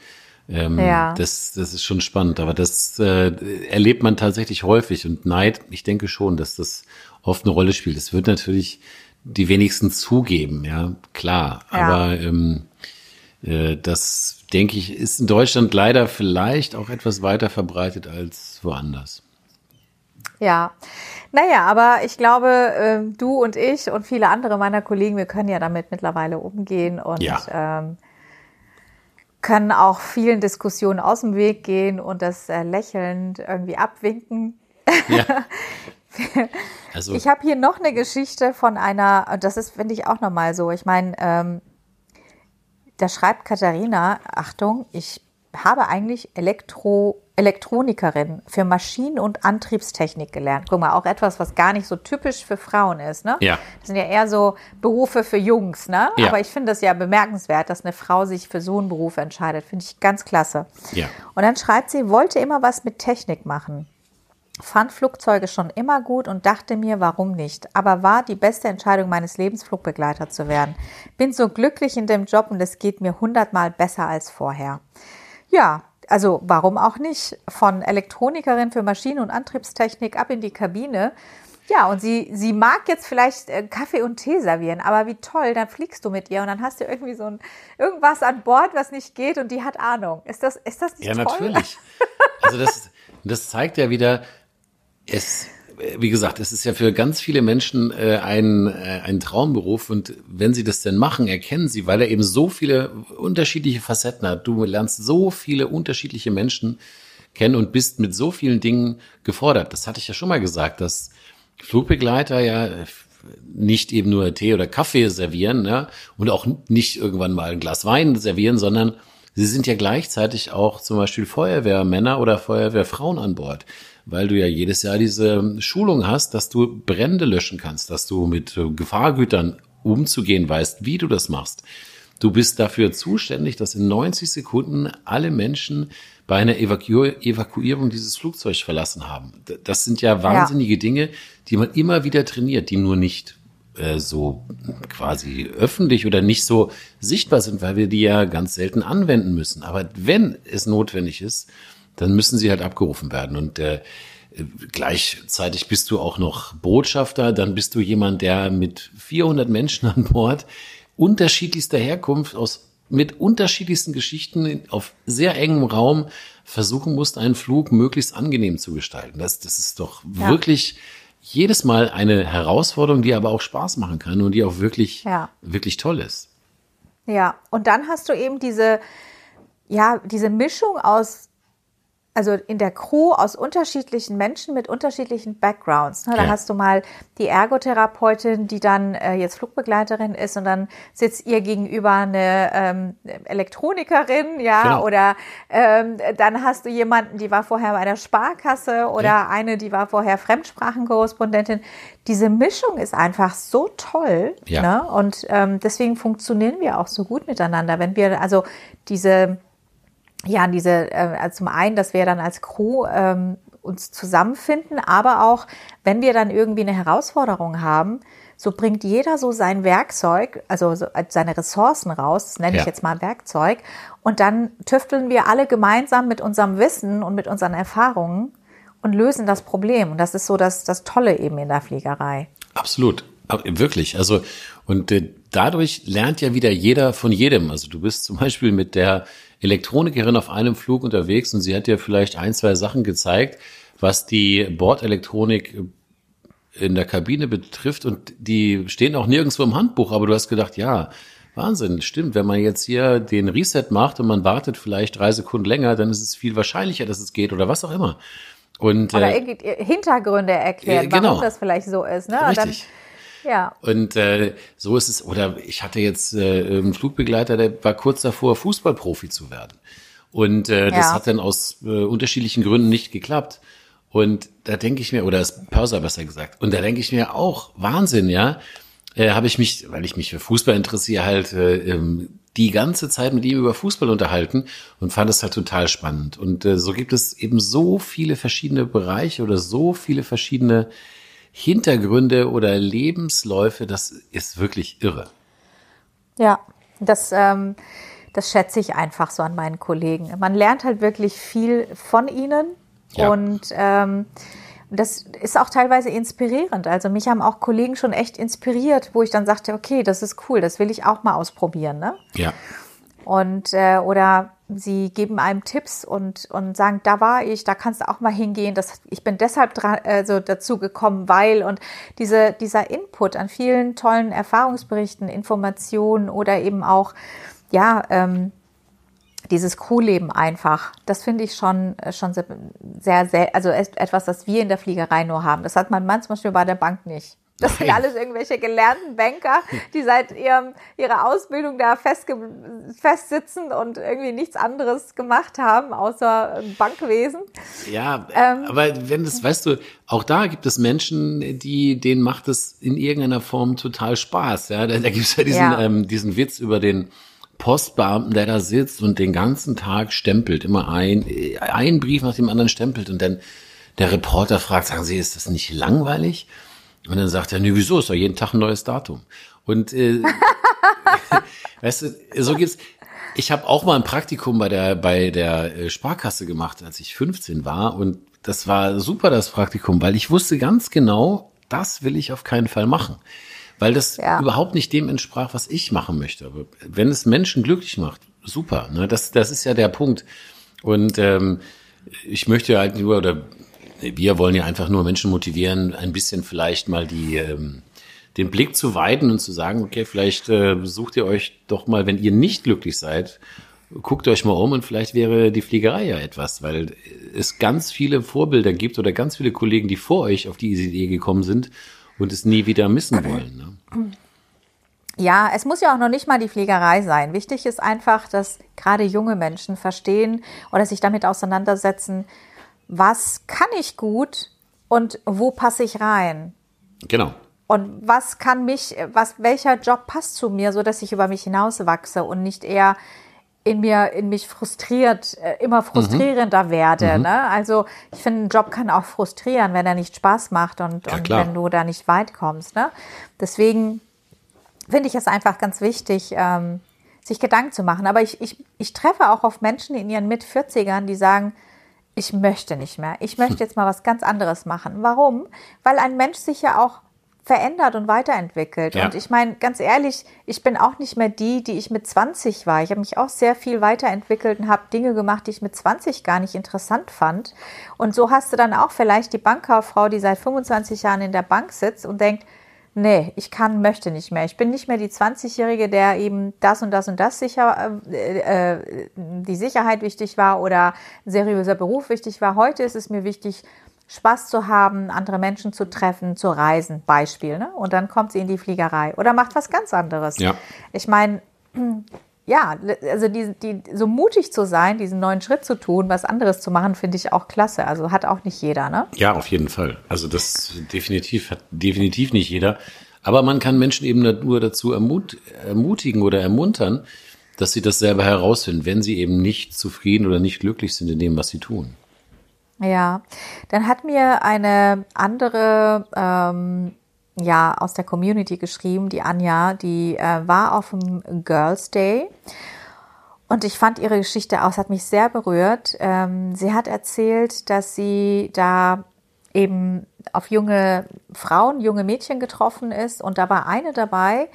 Ähm, ja. das, das ist schon spannend, aber das äh, erlebt man tatsächlich häufig und Neid, ich denke schon, dass das oft eine Rolle spielt. Es wird natürlich die wenigsten zugeben, ja, klar, ja. aber ähm, äh, das denke ich, ist in Deutschland leider vielleicht auch etwas weiter verbreitet als woanders. Ja, naja, aber ich glaube, äh, du und ich und viele andere meiner Kollegen, wir können ja damit mittlerweile umgehen und ja. ähm, können auch vielen Diskussionen aus dem Weg gehen und das äh, lächelnd irgendwie abwinken. Ja. also. Ich habe hier noch eine Geschichte von einer, das ist, finde ich, auch nochmal so. Ich meine, ähm, da schreibt Katharina, Achtung, ich habe eigentlich Elektro, Elektronikerin für Maschinen- und Antriebstechnik gelernt. Guck mal, auch etwas, was gar nicht so typisch für Frauen ist, ne? Ja. Das sind ja eher so Berufe für Jungs, ne? Ja. Aber ich finde es ja bemerkenswert, dass eine Frau sich für so einen Beruf entscheidet. Finde ich ganz klasse. Ja. Und dann schreibt sie, wollte immer was mit Technik machen. Fand Flugzeuge schon immer gut und dachte mir, warum nicht. Aber war die beste Entscheidung meines Lebens, Flugbegleiter zu werden. Bin so glücklich in dem Job und es geht mir hundertmal besser als vorher. Ja, also warum auch nicht? Von Elektronikerin für Maschinen- und Antriebstechnik ab in die Kabine. Ja, und sie, sie mag jetzt vielleicht äh, Kaffee und Tee servieren, aber wie toll, dann fliegst du mit ihr und dann hast du irgendwie so ein, irgendwas an Bord, was nicht geht und die hat Ahnung. Ist das, ist das nicht ja, toll? Ja, natürlich. Also das, das zeigt ja wieder, es, wie gesagt, es ist ja für ganz viele Menschen äh, ein, äh, ein Traumberuf und wenn sie das denn machen, erkennen sie, weil er eben so viele unterschiedliche Facetten hat. Du lernst so viele unterschiedliche Menschen kennen und bist mit so vielen Dingen gefordert. Das hatte ich ja schon mal gesagt, dass Flugbegleiter ja nicht eben nur Tee oder Kaffee servieren ja, und auch nicht irgendwann mal ein Glas Wein servieren, sondern sie sind ja gleichzeitig auch zum Beispiel Feuerwehrmänner oder Feuerwehrfrauen an Bord weil du ja jedes Jahr diese Schulung hast, dass du Brände löschen kannst, dass du mit äh, Gefahrgütern umzugehen weißt, wie du das machst. Du bist dafür zuständig, dass in 90 Sekunden alle Menschen bei einer Evaku Evakuierung dieses Flugzeug verlassen haben. Das sind ja wahnsinnige ja. Dinge, die man immer wieder trainiert, die nur nicht äh, so quasi öffentlich oder nicht so sichtbar sind, weil wir die ja ganz selten anwenden müssen. Aber wenn es notwendig ist, dann müssen sie halt abgerufen werden. Und äh, gleichzeitig bist du auch noch Botschafter, dann bist du jemand, der mit 400 Menschen an Bord unterschiedlichster Herkunft aus mit unterschiedlichsten Geschichten auf sehr engem Raum versuchen musst, einen Flug möglichst angenehm zu gestalten. Das, das ist doch ja. wirklich jedes Mal eine Herausforderung, die aber auch Spaß machen kann und die auch wirklich, ja. wirklich toll ist. Ja, und dann hast du eben diese, ja, diese Mischung aus also in der Crew aus unterschiedlichen Menschen mit unterschiedlichen Backgrounds. Ne? Da ja. hast du mal die Ergotherapeutin, die dann äh, jetzt Flugbegleiterin ist und dann sitzt ihr gegenüber eine ähm, Elektronikerin, ja, genau. oder ähm, dann hast du jemanden, die war vorher bei einer Sparkasse oder ja. eine, die war vorher Fremdsprachenkorrespondentin. Diese Mischung ist einfach so toll, ja. ne? Und ähm, deswegen funktionieren wir auch so gut miteinander, wenn wir also diese ja, diese, äh, zum einen, dass wir dann als Crew ähm, uns zusammenfinden, aber auch, wenn wir dann irgendwie eine Herausforderung haben, so bringt jeder so sein Werkzeug, also so seine Ressourcen raus, das nenne ja. ich jetzt mal Werkzeug, und dann tüfteln wir alle gemeinsam mit unserem Wissen und mit unseren Erfahrungen und lösen das Problem. Und das ist so das, das Tolle eben in der Fliegerei. Absolut. Wirklich. Also, und äh, dadurch lernt ja wieder jeder von jedem. Also du bist zum Beispiel mit der Elektronikerin auf einem Flug unterwegs und sie hat dir vielleicht ein, zwei Sachen gezeigt, was die Bordelektronik in der Kabine betrifft und die stehen auch nirgendwo im Handbuch, aber du hast gedacht, ja, Wahnsinn, stimmt. Wenn man jetzt hier den Reset macht und man wartet vielleicht drei Sekunden länger, dann ist es viel wahrscheinlicher, dass es geht oder was auch immer. Und, oder äh, Hintergründe erklären, äh, genau. warum das vielleicht so ist. Ne? Richtig. Ja. Und äh, so ist es, oder ich hatte jetzt äh, einen Flugbegleiter, der war kurz davor, Fußballprofi zu werden. Und äh, das ja. hat dann aus äh, unterschiedlichen Gründen nicht geklappt. Und da denke ich mir, oder das Pörser besser gesagt, und da denke ich mir auch, Wahnsinn, ja, äh, habe ich mich, weil ich mich für Fußball interessiere, halt äh, ähm, die ganze Zeit mit ihm über Fußball unterhalten und fand es halt total spannend. Und äh, so gibt es eben so viele verschiedene Bereiche oder so viele verschiedene Hintergründe oder Lebensläufe, das ist wirklich irre. Ja, das, ähm, das schätze ich einfach so an meinen Kollegen. Man lernt halt wirklich viel von ihnen ja. und ähm, das ist auch teilweise inspirierend. Also mich haben auch Kollegen schon echt inspiriert, wo ich dann sagte, okay, das ist cool, das will ich auch mal ausprobieren. Ne? Ja. Und äh, oder sie geben einem Tipps und, und sagen, da war ich, da kannst du auch mal hingehen. Das, ich bin deshalb dran, also dazu gekommen, weil und diese, dieser Input an vielen tollen Erfahrungsberichten, Informationen oder eben auch, ja, ähm, dieses Crewleben einfach, das finde ich schon, äh, schon sehr, sehr, sehr, also etwas, das wir in der Fliegerei nur haben. Das hat man manchmal bei der Bank nicht. Das sind alles irgendwelche gelernten Banker, die seit ihrem, ihrer Ausbildung da festge festsitzen und irgendwie nichts anderes gemacht haben, außer Bankwesen. Ja, ähm, aber wenn das, weißt du, auch da gibt es Menschen, die, denen macht es in irgendeiner Form total Spaß. Ja, da, da gibt es ja diesen, ja. Ähm, diesen Witz über den, Postbeamten, der da sitzt und den ganzen Tag stempelt, immer ein, ein Brief nach dem anderen stempelt und dann der Reporter fragt, sagen Sie, ist das nicht langweilig? Und dann sagt er, nee, wieso, ist doch jeden Tag ein neues Datum. Und äh, weißt du, so geht's. Ich habe auch mal ein Praktikum bei der bei der äh, Sparkasse gemacht, als ich 15 war und das war super das Praktikum, weil ich wusste ganz genau, das will ich auf keinen Fall machen weil das ja. überhaupt nicht dem entsprach, was ich machen möchte. Aber wenn es Menschen glücklich macht, super. Ne? Das, das ist ja der Punkt. Und ähm, ich möchte halt nur, oder wir wollen ja einfach nur Menschen motivieren, ein bisschen vielleicht mal die ähm, den Blick zu weiten und zu sagen, okay, vielleicht äh, sucht ihr euch doch mal, wenn ihr nicht glücklich seid, guckt euch mal um und vielleicht wäre die Fliegerei ja etwas, weil es ganz viele Vorbilder gibt oder ganz viele Kollegen, die vor euch auf diese Idee gekommen sind und es nie wieder missen wollen. Ne? Ja, es muss ja auch noch nicht mal die Pflegerei sein. Wichtig ist einfach, dass gerade junge Menschen verstehen oder sich damit auseinandersetzen, was kann ich gut und wo passe ich rein. Genau. Und was kann mich, was, welcher Job passt zu mir, so dass ich über mich hinaus wachse und nicht eher in mir, in mich frustriert, äh, immer frustrierender mhm. werde. Mhm. Ne? Also ich finde, ein Job kann auch frustrieren, wenn er nicht Spaß macht und, ja, und wenn du da nicht weit kommst. Ne? Deswegen finde ich es einfach ganz wichtig, ähm, sich Gedanken zu machen. Aber ich, ich, ich treffe auch auf Menschen in ihren Mit-40ern, die sagen, ich möchte nicht mehr. Ich möchte jetzt mal was ganz anderes machen. Warum? Weil ein Mensch sich ja auch verändert und weiterentwickelt. Ja. Und ich meine, ganz ehrlich, ich bin auch nicht mehr die, die ich mit 20 war. Ich habe mich auch sehr viel weiterentwickelt und habe Dinge gemacht, die ich mit 20 gar nicht interessant fand. Und so hast du dann auch vielleicht die Bankkauffrau, die seit 25 Jahren in der Bank sitzt und denkt, nee, ich kann, möchte nicht mehr. Ich bin nicht mehr die 20-Jährige, der eben das und das und das sicher, äh, äh, die Sicherheit wichtig war oder seriöser Beruf wichtig war. Heute ist es mir wichtig, Spaß zu haben, andere Menschen zu treffen, zu reisen, Beispiel. Ne? Und dann kommt sie in die Fliegerei oder macht was ganz anderes. Ja. Ich meine, ja, also die, die, so mutig zu sein, diesen neuen Schritt zu tun, was anderes zu machen, finde ich auch klasse. Also hat auch nicht jeder, ne? Ja, auf jeden Fall. Also das definitiv hat definitiv nicht jeder. Aber man kann Menschen eben nur dazu ermut, ermutigen oder ermuntern, dass sie das selber herausfinden, wenn sie eben nicht zufrieden oder nicht glücklich sind in dem, was sie tun. Ja, dann hat mir eine andere ähm, ja aus der Community geschrieben, die Anja, die äh, war auf dem Girls Day und ich fand ihre Geschichte aus, hat mich sehr berührt. Ähm, sie hat erzählt, dass sie da eben auf junge Frauen, junge Mädchen getroffen ist und da war eine dabei,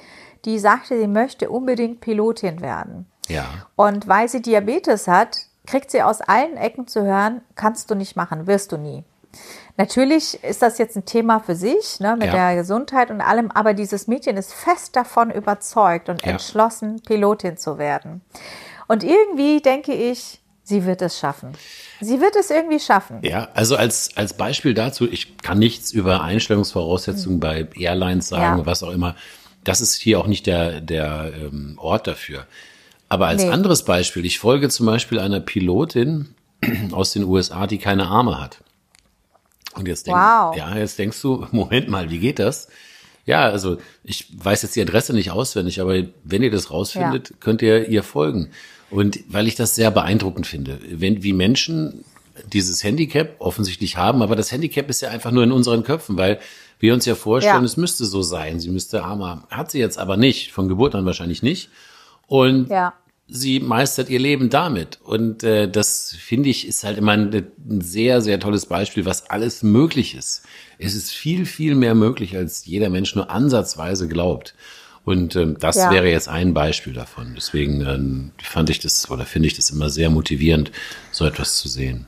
die sagte, sie möchte unbedingt Pilotin werden. Ja. Und weil sie Diabetes hat, kriegt sie aus allen Ecken zu hören, kannst du nicht machen, wirst du nie. Natürlich ist das jetzt ein Thema für sich, ne, mit ja. der Gesundheit und allem, aber dieses Mädchen ist fest davon überzeugt und ja. entschlossen, Pilotin zu werden. Und irgendwie denke ich, sie wird es schaffen. Sie wird es irgendwie schaffen. Ja, also als, als Beispiel dazu, ich kann nichts über Einstellungsvoraussetzungen hm. bei Airlines sagen, ja. was auch immer. Das ist hier auch nicht der, der ähm, Ort dafür. Aber als nee. anderes Beispiel, ich folge zum Beispiel einer Pilotin aus den USA, die keine Arme hat. Und jetzt, denk, wow. ja, jetzt denkst du, Moment mal, wie geht das? Ja, also ich weiß jetzt die Adresse nicht auswendig, aber wenn ihr das rausfindet, ja. könnt ihr ihr folgen. Und weil ich das sehr beeindruckend finde, wenn wie Menschen dieses Handicap offensichtlich haben, aber das Handicap ist ja einfach nur in unseren Köpfen, weil wir uns ja vorstellen, ja. es müsste so sein. Sie müsste arm haben. Hat sie jetzt aber nicht, von Geburt an wahrscheinlich nicht. Und ja. Sie meistert ihr Leben damit. Und äh, das finde ich ist halt immer ein, ein sehr, sehr tolles Beispiel, was alles möglich ist. Es ist viel, viel mehr möglich, als jeder Mensch nur ansatzweise glaubt. Und ähm, das ja. wäre jetzt ein Beispiel davon. Deswegen ähm, fand ich das oder finde ich das immer sehr motivierend, so etwas zu sehen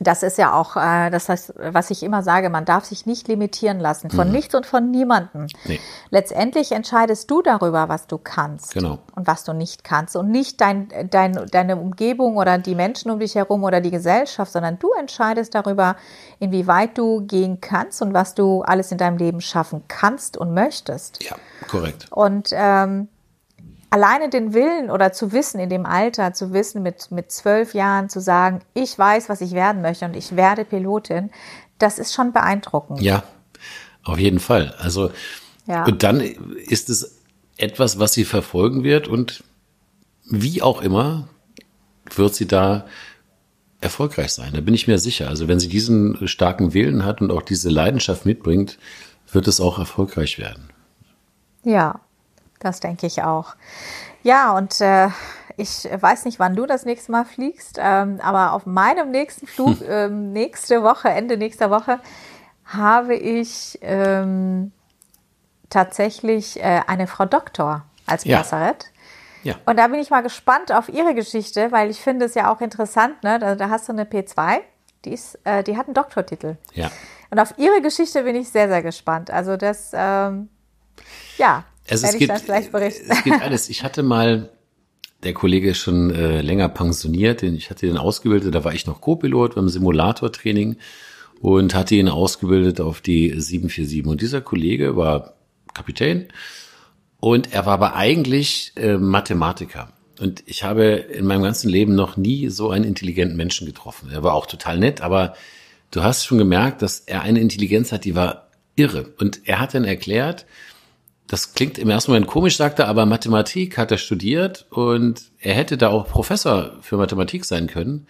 das ist ja auch äh, das heißt, was ich immer sage, man darf sich nicht limitieren lassen von mhm. nichts und von niemandem. Nee. Letztendlich entscheidest du darüber, was du kannst genau. und was du nicht kannst und nicht dein, dein, deine Umgebung oder die Menschen um dich herum oder die Gesellschaft, sondern du entscheidest darüber, inwieweit du gehen kannst und was du alles in deinem Leben schaffen kannst und möchtest. Ja, korrekt. Und ähm, alleine den Willen oder zu wissen, in dem Alter zu wissen, mit, mit zwölf Jahren zu sagen, ich weiß, was ich werden möchte und ich werde Pilotin, das ist schon beeindruckend. Ja, auf jeden Fall. Also, ja. und dann ist es etwas, was sie verfolgen wird und wie auch immer wird sie da erfolgreich sein. Da bin ich mir sicher. Also wenn sie diesen starken Willen hat und auch diese Leidenschaft mitbringt, wird es auch erfolgreich werden. Ja, das denke ich auch. Ja, und äh, ich weiß nicht, wann du das nächste Mal fliegst, ähm, aber auf meinem nächsten Flug, hm. ähm, nächste Woche, Ende nächster Woche, habe ich ähm, tatsächlich äh, eine Frau Doktor als ja. Ja. Und da bin ich mal gespannt auf ihre Geschichte, weil ich finde es ja auch interessant, ne? Da, da hast du eine P2, die ist, äh, die hat einen Doktortitel. Ja. Und auf ihre Geschichte bin ich sehr, sehr gespannt. Also das, ähm, ja, also es, gibt, es gibt alles. Ich hatte mal, der Kollege ist schon äh, länger pensioniert, den, ich hatte den ausgebildet, da war ich noch Co-Pilot beim Simulatortraining und hatte ihn ausgebildet auf die 747. Und dieser Kollege war Kapitän und er war aber eigentlich äh, Mathematiker. Und ich habe in meinem ganzen Leben noch nie so einen intelligenten Menschen getroffen. Er war auch total nett, aber du hast schon gemerkt, dass er eine Intelligenz hat, die war irre. Und er hat dann erklärt, das klingt im ersten Moment komisch, sagt er, aber Mathematik hat er studiert und er hätte da auch Professor für Mathematik sein können.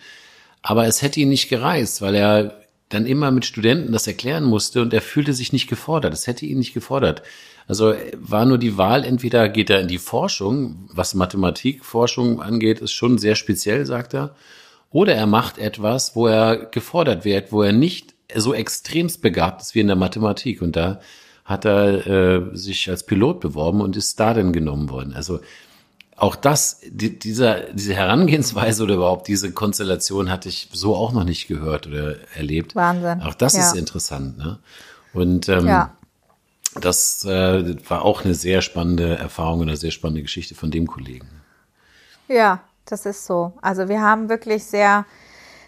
Aber es hätte ihn nicht gereist, weil er dann immer mit Studenten das erklären musste und er fühlte sich nicht gefordert. Es hätte ihn nicht gefordert. Also war nur die Wahl, entweder geht er in die Forschung, was Mathematikforschung angeht, ist schon sehr speziell, sagt er, oder er macht etwas, wo er gefordert wird, wo er nicht so extremst begabt ist wie in der Mathematik. Und da hat er äh, sich als Pilot beworben und ist da dann genommen worden. Also auch das, die, dieser, diese Herangehensweise oder überhaupt diese Konstellation hatte ich so auch noch nicht gehört oder erlebt. Wahnsinn. Auch das ja. ist interessant. Ne? Und ähm, ja. das äh, war auch eine sehr spannende Erfahrung und eine sehr spannende Geschichte von dem Kollegen. Ja, das ist so. Also wir haben wirklich sehr,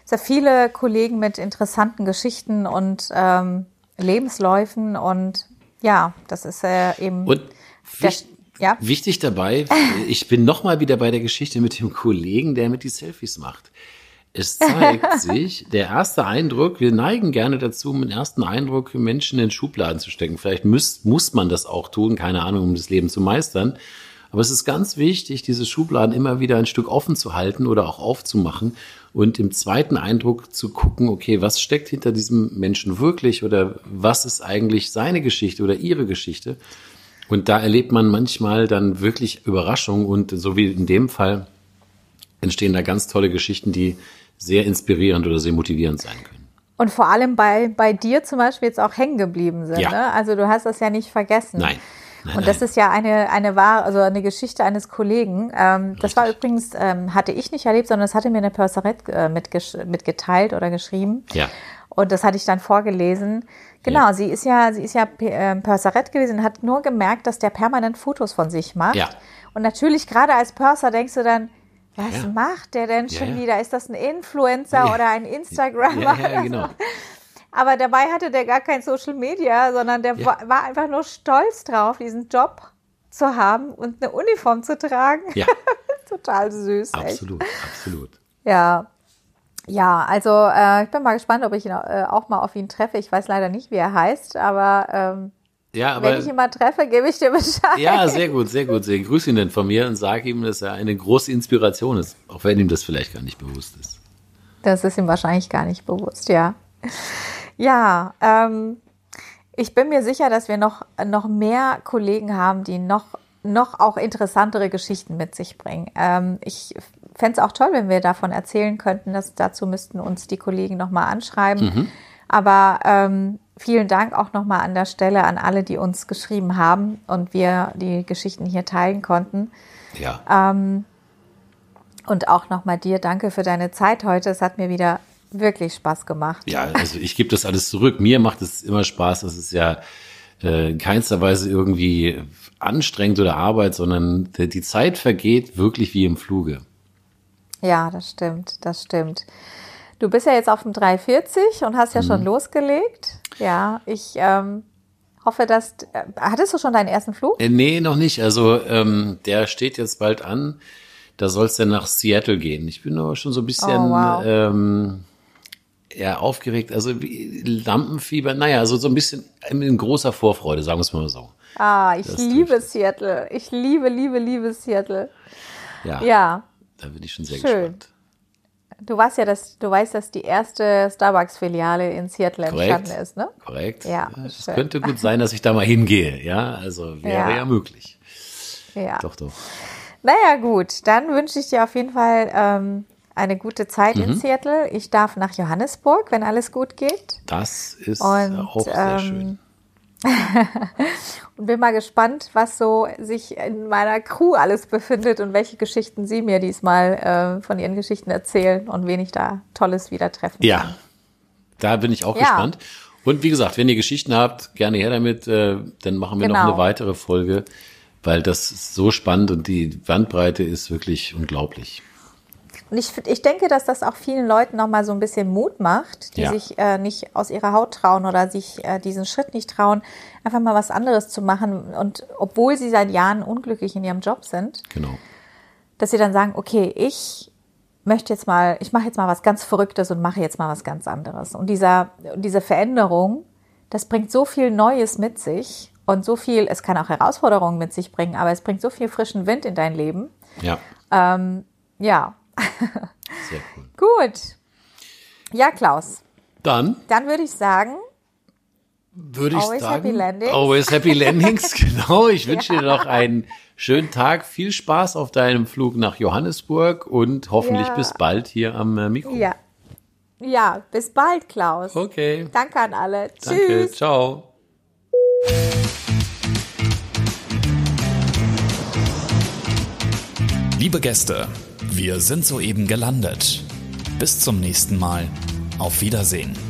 sehr viele Kollegen mit interessanten Geschichten und ähm, Lebensläufen und ja, das ist äh, eben. Und der, ja? wichtig dabei, ich bin nochmal wieder bei der Geschichte mit dem Kollegen, der mit die Selfies macht. Es zeigt sich, der erste Eindruck, wir neigen gerne dazu, um den ersten Eindruck Menschen in Schubladen zu stecken. Vielleicht muss, muss man das auch tun, keine Ahnung, um das Leben zu meistern. Aber es ist ganz wichtig, diese Schubladen immer wieder ein Stück offen zu halten oder auch aufzumachen und im zweiten Eindruck zu gucken, okay, was steckt hinter diesem Menschen wirklich oder was ist eigentlich seine Geschichte oder ihre Geschichte? Und da erlebt man manchmal dann wirklich Überraschungen und so wie in dem Fall entstehen da ganz tolle Geschichten, die sehr inspirierend oder sehr motivierend sein können. Und vor allem bei, bei dir zum Beispiel jetzt auch hängen geblieben sind. Ja. Ne? Also du hast das ja nicht vergessen. Nein. Nein, und das ist ja eine, eine wahre, also eine Geschichte eines Kollegen. Ähm, das war übrigens, ähm, hatte ich nicht erlebt, sondern das hatte mir eine Purserette äh, mitgeteilt oder geschrieben. Ja. Und das hatte ich dann vorgelesen. Genau, ja. sie ist ja, sie ist ja äh, Purserette gewesen und hat nur gemerkt, dass der permanent Fotos von sich macht. Ja. Und natürlich, gerade als Purser denkst du dann, was ja. macht der denn schon wieder? Ist das ein Influencer oder ein Instagrammer? Ja, genau. Aber dabei hatte der gar kein Social Media, sondern der ja. war, war, einfach nur stolz drauf, diesen Job zu haben und eine Uniform zu tragen. Ja. Total süß. Absolut, echt. absolut. Ja. Ja, also äh, ich bin mal gespannt, ob ich ihn, äh, auch mal auf ihn treffe. Ich weiß leider nicht, wie er heißt, aber ähm, Ja, aber, Wenn ich ihn mal treffe, gebe ich dir Bescheid. Ja, sehr gut, sehr gut. Sehr grüß ihn denn von mir und sag ihm, dass er eine große Inspiration ist, auch wenn ihm das vielleicht gar nicht bewusst ist. Das ist ihm wahrscheinlich gar nicht bewusst, ja. Ja, ähm, ich bin mir sicher, dass wir noch, noch mehr Kollegen haben, die noch, noch auch interessantere Geschichten mit sich bringen. Ähm, ich fände es auch toll, wenn wir davon erzählen könnten. Dass, dazu müssten uns die Kollegen nochmal anschreiben. Mhm. Aber ähm, vielen Dank auch nochmal an der Stelle an alle, die uns geschrieben haben und wir die Geschichten hier teilen konnten. Ja. Ähm, und auch nochmal dir danke für deine Zeit heute. Es hat mir wieder wirklich Spaß gemacht. Ja, also ich gebe das alles zurück. Mir macht es immer Spaß. Das ist ja äh, in keinster Weise irgendwie anstrengend oder Arbeit, sondern die Zeit vergeht wirklich wie im Fluge. Ja, das stimmt, das stimmt. Du bist ja jetzt auf dem 340 und hast ja mhm. schon losgelegt. Ja, ich ähm, hoffe, dass. Äh, hattest du schon deinen ersten Flug? Äh, nee, noch nicht. Also ähm, der steht jetzt bald an. Da soll es dann nach Seattle gehen. Ich bin aber schon so ein bisschen oh, wow. ähm, eher aufgeregt. Also Lampenfieber, naja, also so ein bisschen in großer Vorfreude, sagen wir es mal so. Ah, ich das liebe Seattle. Ich liebe, liebe, liebe Seattle. Ja. Ja. Da bin ich schon sehr Schön. gespannt. Du weißt ja, dass du weißt, dass die erste Starbucks-Filiale in Seattle entstanden ist, ne? Korrekt. Ja. Es könnte gut sein, dass ich da mal hingehe, ja. Also wäre ja, ja möglich. Ja. Doch, doch. Naja, gut. Dann wünsche ich dir auf jeden Fall ähm, eine gute Zeit mhm. in Seattle. Ich darf nach Johannesburg, wenn alles gut geht. Das ist Und, auch sehr ähm, schön. und bin mal gespannt, was so sich in meiner Crew alles befindet und welche Geschichten Sie mir diesmal äh, von Ihren Geschichten erzählen und wen ich da Tolles wieder treffen ja, kann. Ja, da bin ich auch ja. gespannt. Und wie gesagt, wenn ihr Geschichten habt, gerne her damit. Äh, dann machen wir genau. noch eine weitere Folge, weil das ist so spannend und die Bandbreite ist wirklich unglaublich. Und ich, ich denke, dass das auch vielen Leuten nochmal so ein bisschen Mut macht, die ja. sich äh, nicht aus ihrer Haut trauen oder sich äh, diesen Schritt nicht trauen, einfach mal was anderes zu machen. Und obwohl sie seit Jahren unglücklich in ihrem Job sind, genau. dass sie dann sagen, okay, ich möchte jetzt mal, ich mache jetzt mal was ganz Verrücktes und mache jetzt mal was ganz anderes. Und dieser, diese Veränderung, das bringt so viel Neues mit sich und so viel, es kann auch Herausforderungen mit sich bringen, aber es bringt so viel frischen Wind in dein Leben. Ja. Ähm, ja, sehr cool. Gut. Ja, Klaus. Dann? Dann würde ich sagen, würde ich always sagen, happy landings. always happy landings, genau. Ich wünsche ja. dir noch einen schönen Tag, viel Spaß auf deinem Flug nach Johannesburg und hoffentlich ja. bis bald hier am äh, Mikro. Ja. Ja, bis bald, Klaus. Okay. Danke an alle. Danke. Tschüss. Ciao. Liebe Gäste, wir sind soeben gelandet. Bis zum nächsten Mal. Auf Wiedersehen.